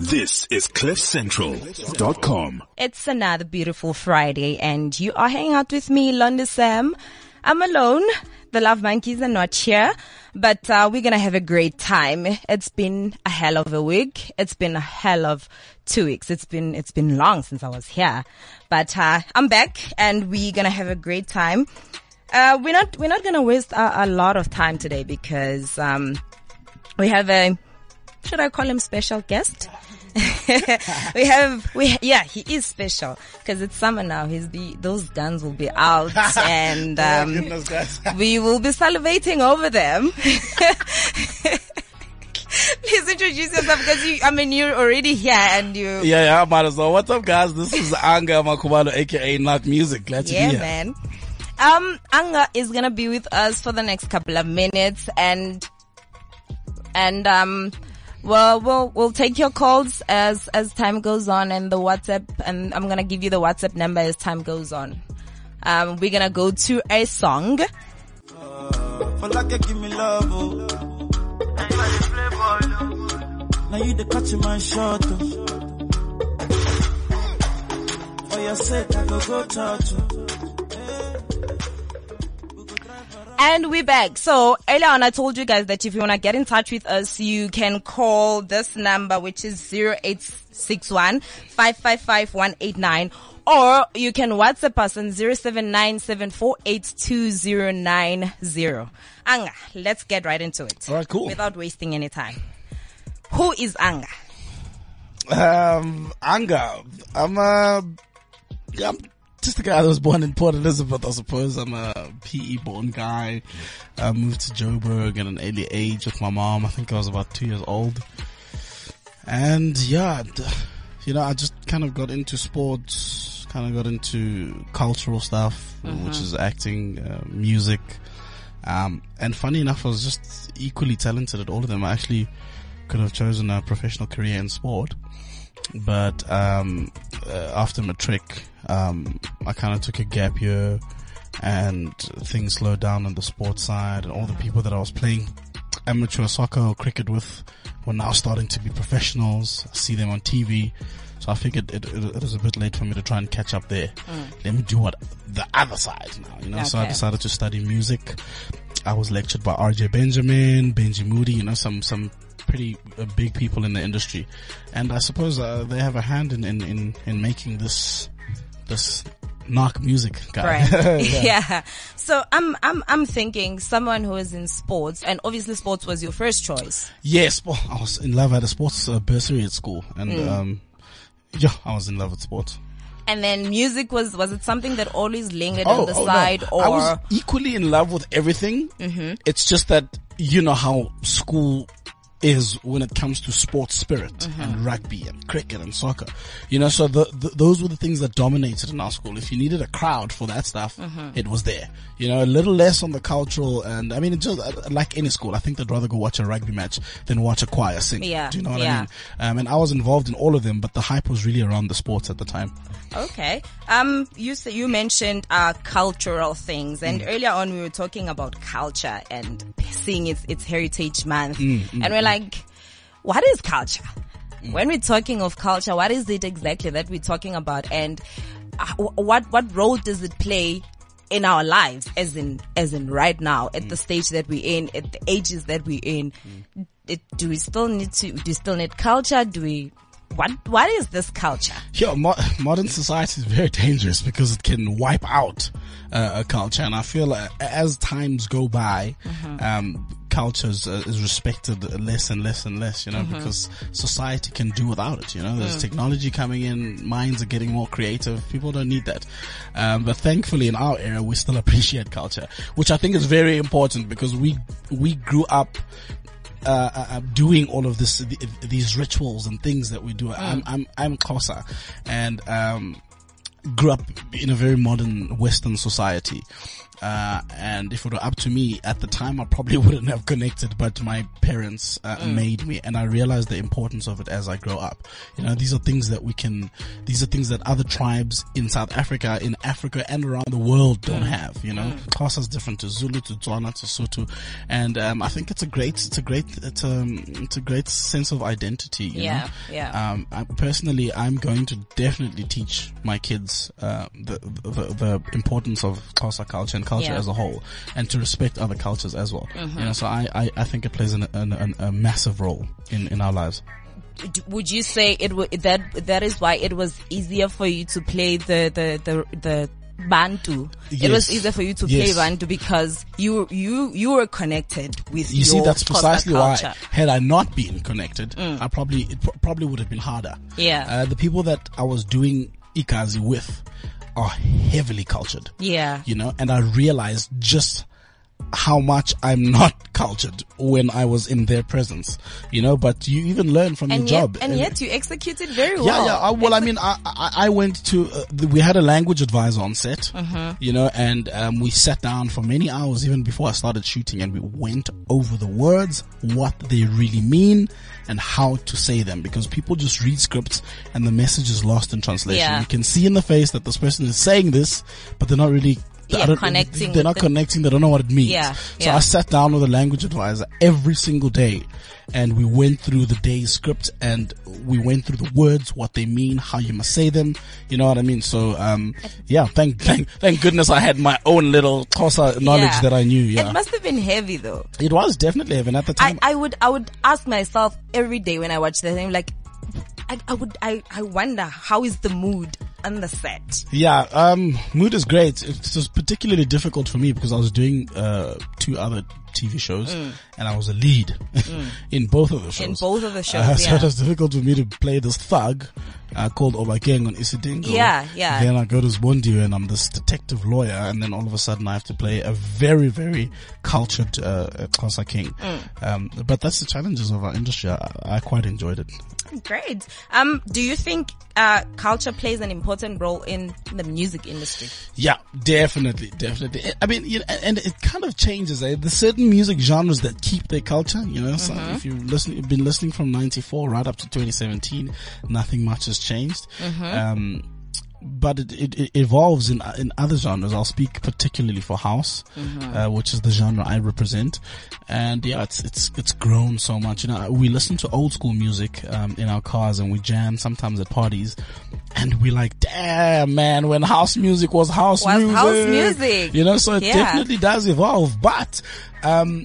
This is CliffCentral.com. It's another beautiful Friday and you are hanging out with me, Londa Sam. I'm alone. The Love Monkeys are not here, but uh, we're gonna have a great time. It's been a hell of a week. It's been a hell of two weeks. It's been it's been long since I was here, but uh, I'm back and we're gonna have a great time. Uh, we're not we're not gonna waste a, a lot of time today because um, we have a should I call him special guest? we have we yeah he is special because it's summer now. He's be those guns will be out and um, we will be salivating over them. Please introduce yourself because you I mean you're already here and you Yeah, yeah, I might as well. What's up, guys? This is Anga Makubalo, aka NaakMusiQ. Glad to yeah be here. man. Um, Anga is gonna be with us for the next couple of minutes and and um well we'll we'll take your calls as as time goes on and the WhatsApp and I'm gonna give you the WhatsApp number as time goes on. Um we're gonna go to a song. Oh. Now you the catch my shot, oh. For your sake, I go go touch you. And we're back. So earlier on, I told you guys that if you want to get in touch with us, you can call this number, which is 0861 555 189 or you can WhatsApp us on 0797482090. Anga, let's get right into it. All right, cool. Without wasting any time. Who is Anga? Um, Anga. I'm uh, yeah, I'm just a guy that was born in Port Elizabeth, I suppose. I'm a PE born guy. I moved to Joburg at an early age with my mom. I think I was about two years old. And yeah, you know, I just kind of got into sports, kind of got into cultural stuff, which is acting, uh, music. Um, and funny enough, I was just equally talented at all of them. I actually could have chosen a professional career in sport but um, uh, after matric, um, I kind of took a gap year, and things slowed down on the sports side, and all the people that I was playing amateur soccer or cricket with were now starting to be professionals. I see them on TV. So I figured it, it, it was a bit late for me to try and catch up there. Let me do what the other side now, you know. So I decided to study music. I was lectured by RJ Benjamin, Benji Moody, you know, some, some pretty uh, big people in the industry. And I suppose, uh, they have a hand in, in, in, in making this, this NaakMusiQ guy. Right. yeah. So I'm, I'm, I'm thinking someone who is in sports and obviously sports was your first choice. Yes, well, I was in love. I had a sports uh, bursary at school and, Mm. um, yeah, I was in love with sports. And then music was, was it something that always lingered on the no. side or? I was equally in love with everything. Mm-hmm. It's just that you know how school is when it comes to sports spirit Mm-hmm. and rugby and cricket and soccer. You know, so the, the, those were the things that dominated in our school. If you needed a crowd for that stuff, Mm-hmm. it was there. You know, a little less on the cultural and I mean, just uh, like any school. I think they'd rather go watch a rugby match than watch a choir sing. Yeah, Do you know what yeah. I mean? Um, and I was involved in all of them, but the hype was really around the sports at the time. Okay. Um, you you mentioned uh cultural things, Mm. and earlier on we were talking about culture and seeing its its Heritage Month, Mm, and we're like, what is culture? Mm. When we're talking of culture, what is it exactly that we're talking about, and uh, what what role does it play? In our lives, as in, as in right now, at Mm. the stage that we're in, at the ages that we're in, it, do we still need to, do we still need culture? Do we, what, what is this culture? Yeah, mo- modern society is very dangerous because it can wipe out uh, a culture, and I feel like as times go by, um, culture is, uh, is respected less and less and less. You know, because society can do without it. You know, there's technology coming in, minds are getting more creative. People don't need that, um, but thankfully in our era, we still appreciate culture, which I think is very important because we we grew up uh, uh, uh, doing all of this, th- these rituals and things that we do. I'm, I'm, I'm Xhosa and, um, grew up in a very modern Western society. Uh, and if it were up to me at the time, I probably wouldn't have connected, but my parents uh, Mm. made me and I realized the importance of it as I grow up. You know, these are things that we can, these are things that other tribes in South Africa, in Africa and around the world don't Mm. have, you know. Xhosa is different to Zulu, to Tswana, to Sotho. And, um, I think it's a great, it's a great, it's a, it's a great sense of identity, you Yeah, know. yeah. Um, I, personally, I'm going to definitely teach my kids uh, the, the the importance of Xhosa culture and culture Yeah. as a whole, and to respect other cultures as well. Mm-hmm. You know, so I, I, I think it plays an, an, an, a massive role in, in our lives. Would you say it wa that that is why it was easier for you to play the the the the Bantu? It was easier for you to Yes. play Bantu because you you you were connected with You see, that's precisely culture. why. Had I not been connected, I probably it pro- probably would have been harder. Yeah. Uh, the people that I was doing ikazi with are heavily cultured. Yeah. you know, and I realized just how much I'm not cultured when I was in their presence, you know, but you even learn from And your yet, job. and yet you executed very well. yeah, yeah. I, well, I mean, I, I, I went to, uh, the, we had a language advisor on set, Mm-hmm. you know, and, um, we sat down for many hours even before I started shooting and we went over the words, what they really mean and how to say them because people just read scripts and the message is lost in translation. Yeah. You can see in the face that this person is saying this, but they're not really Yeah, I don't- connecting They're not the- connecting. They don't know what it means. Yeah, So yeah. I sat down with a language advisor every single day and we went through the day's script and we went through the words, what they mean, how you must say them. You know what I mean? So, um, yeah, thank, thank, thank goodness I had my own little Xhosa knowledge Yeah. that I knew. Yeah. It must have been heavy though. It was definitely heaven at the I, time. I would I would ask myself every day when I watch the thing like I, I would I, I wonder how is the mood on the set. Yeah, um, mood is great. It was particularly difficult for me because I was doing uh, two other TV shows and I was a lead in both of the shows. Mm. In both of the shows, Uh, so yeah. it was difficult for me to play this thug uh, called Obakeng on Isidingo. Yeah, yeah. Then I go to Zbondio and I'm this detective lawyer and then all of a sudden I have to play a very, very cultured uh, Xhosa king. Mm. Um, but that's the challenges of our industry. I, I quite enjoyed it. Great. Um, do you think uh, culture plays an important role in the music industry? Yeah, definitely, definitely. I mean, you know, and it kind of changes. Eh? There's certain music genres that keep their culture. You know, so if you've you've been listening from '94 right up to 2017, nothing much has changed. Um, but it, it, it evolves in in other genres. I'll speak particularly for house, uh, which is the genre I represent, and yeah, it's it's it's grown so much. You know, we listen to old school music um, in our cars and we jam sometimes at parties, and we're like, damn man, when house music was house Was music, house music. you know. So it Yeah. definitely does evolve, but um,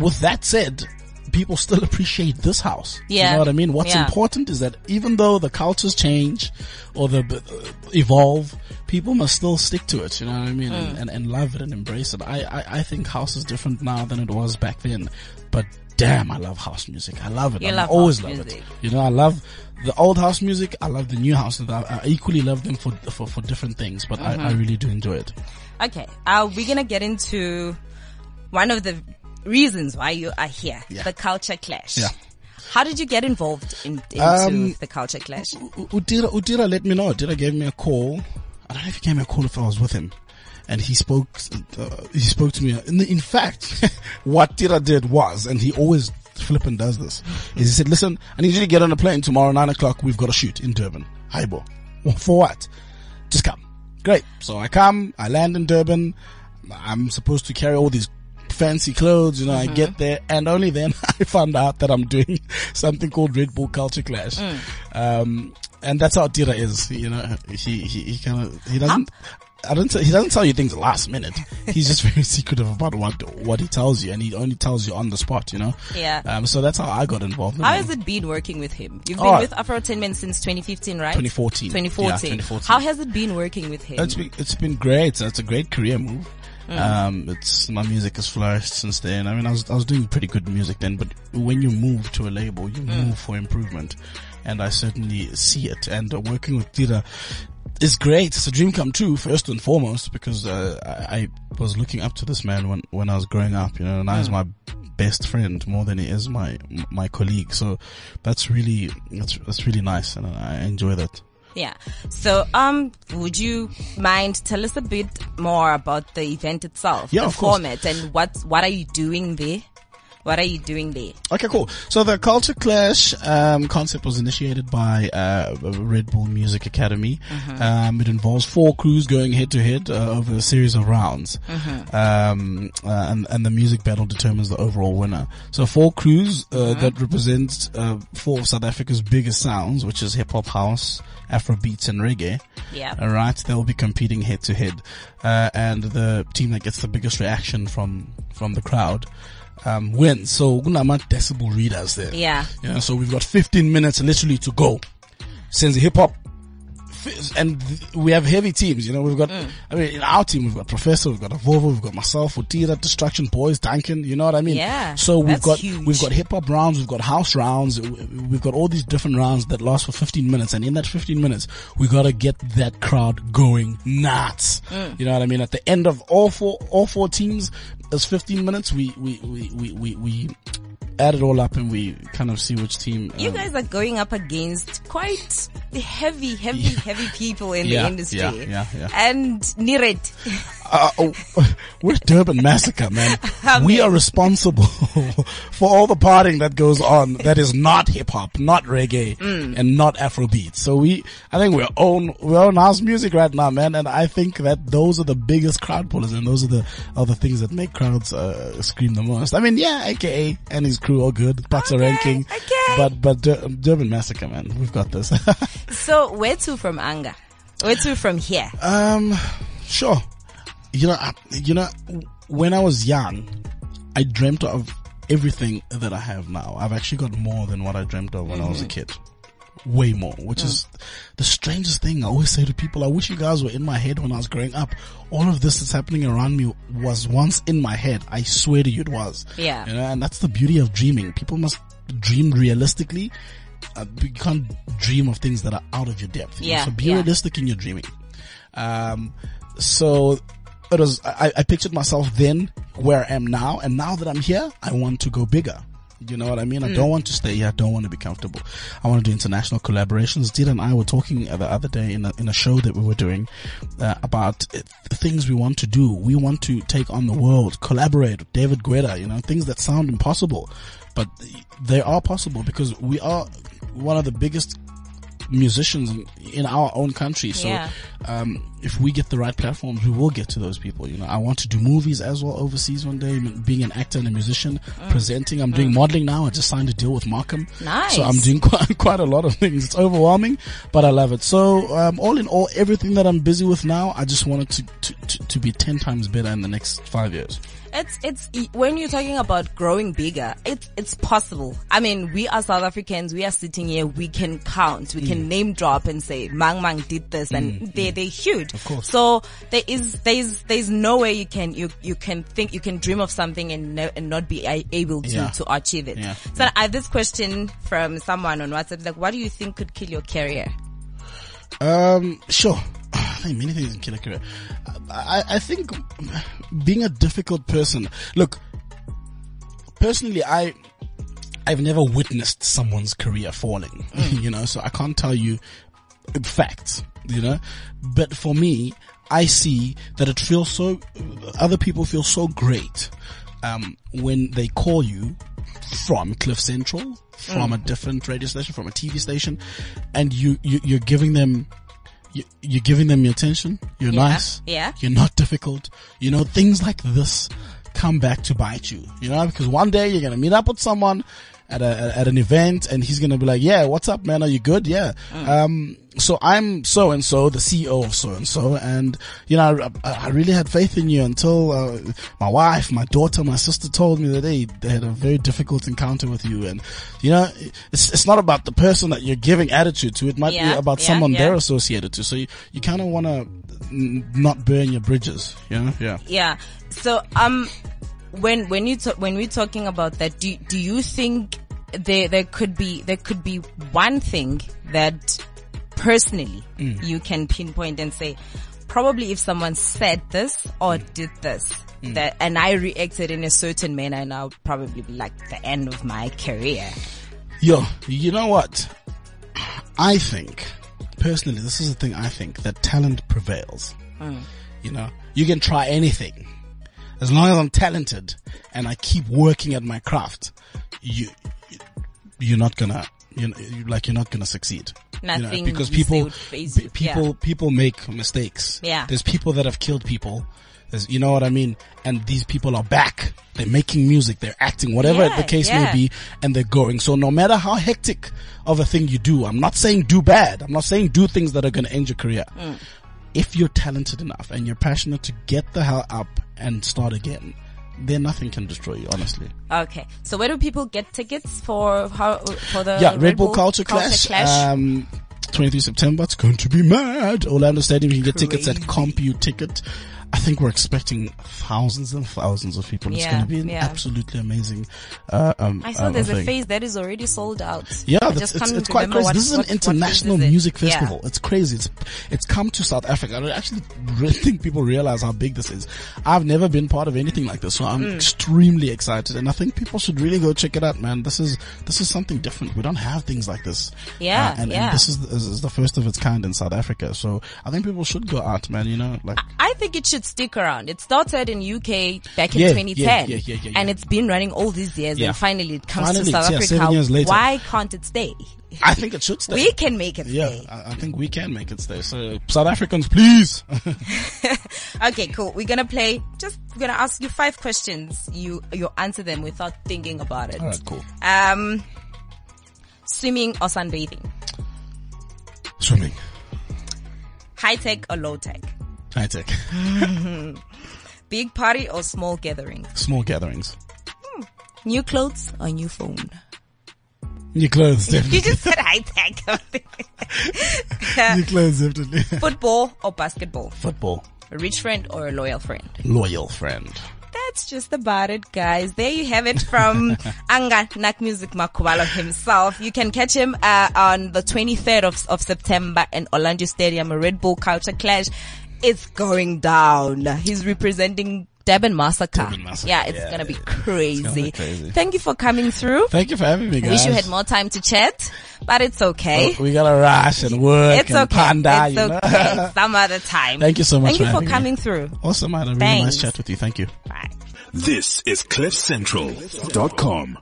with that said. People still appreciate this house. Yeah. You know what I mean? What's Yeah. important is that even though the cultures change or the uh, evolve, people must still stick to it. You know what I mean? Mm. And, and and love it and embrace it. I, I I think house is different now than it was back then, but damn, I love house music. I love it. You I love always house love music. it. You know, I love the old house music. I love the new house. I, I equally love them for for, for different things, but I, Mm-hmm. I really do enjoy it. Okay, uh, we're gonna get into one of the reasons why you are here, Yeah. the culture clash. Yeah. How did you get involved in, into Um, the culture clash? Udira, Udira let me know. Udira gave me a call. I don't know if he gave me a call if I was with him. And he spoke, uh, he spoke to me. In, the, in fact, what Tira did was, and he always flippin' does this, is he said, listen, I need you to get on a plane tomorrow, nine o'clock. We've got a shoot in Durban. Haibo. For what? Just come. Great. So I come, I land in Durban. I'm supposed to carry all these fancy clothes, you know, I get there and only then I found out that I'm doing something called Red Bull Culture Clash. Um, and that's how Tira is, you know, he, he, he kind of, he doesn't, I don't tell, he doesn't tell you things last minute. He's just very secretive about what, what he tells you and he only tells you on the spot, you know? Yeah. Um, so that's how I got involved. How has it been working with him? You've been Oh. with Afrotainment since 2015, right? 2014. 2014. Yeah, 2014. How has it been working with him? It's been, it's been great. It's a great career move. Um, it's, my music has flourished since then. I mean, I was, I was doing pretty good music then, but when you move to a label, you move for improvement. And I certainly see it. And uh, working with Tira is great. It's a dream come true, first and foremost, because, uh, I, I was looking up to this man when, when I was growing up, you know, and now he's my best friend more than he is my, my colleague. So that's really, that's, that's really nice. And I enjoy that. Yeah. So, um, would you mind tell us a bit more about the event itself, Yeah, the format, and what what are you doing there? What are you doing there? Okay, cool. So the Culture Clash um, concept was initiated by uh, Red Bull Music Academy. Um, it involves four crews going head to head uh, over a series of rounds, um, uh, and, and the music battle determines the overall winner. So four crews uh, that represent uh, four of South Africa's biggest sounds, which is hip hop, house, Afro beats, and reggae. Yeah. All right, they'll be competing head to head, uh, and the team that gets the biggest reaction from from the crowd um, wins. So kunama decibel readers there. Yeah. Know, so we've got 15 minutes literally to go. Since the hip hop, and we have heavy teams. You know, we've got. Mm. I mean, in our team, we've got Professor, we've got Avovo, we've got myself, Utira, Destruction Boys, Duncan. You know what I mean? Yeah, So we've got huge. we've got hip hop rounds, we've got house rounds, we've got all these different rounds that last for 15 minutes, and in that 15 minutes, we gotta get that crowd going nuts. Mm. You know what I mean? At the end of all four all four teams, there's 15 minutes. We we we we we. we add it all up and we kind of see which team You um, guys are going up against quite the heavy, heavy, heavy people in Yeah, the industry. yeah, yeah, yeah. And Niret. Uh, oh, we're Durban Massacre, man. We are responsible for all the partying that goes on that is not hip hop, not reggae, Mm. and not Afrobeat. So we, I think we're own, we own house music right now, man. And I think that those are the biggest crowd pullers and those are the, are the things that make crowds, uh, scream the most. I mean, yeah, AKA and his crew all good. Are Okay, ranking. okay. But, but Dur- Durban Massacre, man. We've got this. So where to from Anga? Where to from here? Um, sure. You know, I, you know, when I was young, I dreamt of everything that I have now. I've actually got more than what I dreamt of when I was a kid. Way more, which is the strangest thing. I always say to people, I wish you guys were in my head when I was growing up. All of this that's happening around me was once in my head. I swear to you it was. Yeah. You know, and that's the beauty of dreaming. People must dream realistically. Uh, you can't dream of things that are out of your depth. you know? Yeah, So be yeah. realistic in your dreaming. Um, so it was, I, I pictured myself then where I am now. And now that I'm here, I want to go bigger. You know what I mean? I don't want to stay here. I don't want to be comfortable. I want to do international collaborations. Tira and I were talking the other day in a, in a show that we were doing uh, about uh, things we want to do. We want to take on the world, collaborate with David Guetta, you know, things that sound impossible, but they are possible because we are one of the biggest musicians in, our own country. So, Yeah. um, if we get the right platforms, we will get to those people. You know, I want to do movies as well overseas one day, being an actor and a musician, presenting. I'm doing modeling now. I just signed a deal with Markham. Nice. So I'm doing quite, quite a lot of things. It's overwhelming, but I love it. So, um, all in all, everything that I'm busy with now, I just want it to, to, to, to be 10 times better in the next five years. It's it's when you're talking about growing bigger, it's it's possible. I mean, we are South Africans. We are sitting here. We can count. We Mm. can name drop and say Mang Mang did this, and they they're huge. Of course. So there is there's there's no way you can you you can think you can dream of something and no, and not be able to Yeah. to achieve it. Yeah. So I have this question from someone on WhatsApp like, what do you think could kill your career? Um, sure. I think many things can kill a career. I, I think being a difficult person. Look, personally, I, I've never witnessed someone's career falling, you know, so I can't tell you facts, you know, but for me, I see that it feels so, other people feel so great, um, when they call you from Cliff Central, from a different radio station, from a TV station, and you, you you're giving them you're giving them your attention. You're Yeah, nice. yeah. You're not difficult. You know, things like this come back to bite you, you know, because one day you're going to meet up with someone at a, at an event and he's going to be like, yeah, what's up, man? Are you good? Yeah. Um, so I'm so and so, the CEO of so and so, and you know, I, I really had faith in you until uh, my wife, my daughter, my sister told me that they they had a very difficult encounter with you, and you know, it's it's not about the person that you're giving attitude to. It might Yeah, be about yeah, someone yeah. they're associated to. So you, you kind of want to n- not burn your bridges, you know? Yeah. Yeah. So um, when when you when we're talking about that, do do you think there there could be there could be one thing that personally Mm. you can pinpoint and say, probably if someone said this or did this. Mm. That and I reacted in a certain manner, and I'll probably be like the end of my career. Yo, you know what? I think personally, this is the thing I think that talent prevails. Mm. You know, you can try anything. As long as I'm talented and I keep working at my craft, you, you're not gonna, you know, like you're not gonna succeed. You know, Nothing because people, people, Yeah. people make mistakes. Yeah. There's people that have killed people. There's, you know what I mean? And these people are back. They're making music. They're acting, whatever Yeah, the case yeah. may be, and they're going. So no matter how hectic of a thing you do, I'm not saying do bad. I'm not saying do things that are going to end your career. Mm. If you're talented enough and you're passionate to get the hell up and start again, then nothing can destroy you, honestly. Okay. So where do people get tickets for how for the yeah, Red Bull Culture, Clash. Clash? Um, 23 September. It's going to be mad. Orlando Stadium. You can get tickets at Crazy. CompuTicket. I think we're expecting thousands and thousands of people. It's Yeah, going to be an yeah. absolutely amazing. Uh, um, I saw um, there's a thing. phase that is already sold out. Yeah, I it's, it's quite crazy. what- this is an what- what international is it. music Yeah. festival. It's crazy. It's it's come to South Africa. I don't actually really think people realize how big this is. I've never been part of anything like this, so I'm Mm. extremely excited, and I think people should really go check it out, man. This is this is something different. We don't have things like this. Yeah, Uh, and, yeah. and this is, this is the first of its kind in South Africa. So I think people should go out, man. You know, like I think it should stick around. It started in UK back in Yeah, 2010, yeah, yeah, and it's been running all these years. And finally, it comes Finally, to South Africa. seven years later. Why can't it stay? I think it should stay. We can make it yeah, stay. I, I think we can make it stay. So South Africans, please. Okay, cool. We're gonna play. Just we're gonna ask you five questions. You you answer them without thinking about it. All right, cool. Um, swimming or sunbathing? Swimming, High tech or low tech? High tech, Big party or small gathering? small gatherings. New clothes or new phone? New clothes, You just said high tech. New clothes, definitely. Football or basketball? Football. A rich friend or a loyal friend? Loyal friend. That's just about it, guys. There you have it from Anga NaakMusiQ Makubalo himself. You can catch him uh, on the 23rd of, of September in Orlando Stadium, a Red Bull Culture Clash. It's going down. He's representing Durban Massacre. Durban Massacre, Yeah, it's yeah, gonna be yeah. crazy. gonna be crazy. Thank you for coming through. Thank you for having me, guys. Wish you had more time to chat, but it's okay. We gotta rush and work it's and okay. panda, it's you know. okay. Some other time. Thank you so much Thank you for for having me. coming through. Awesome, I had a really Thanks. nice chat with you. Thank you. Bye. This is CliffCentral.com.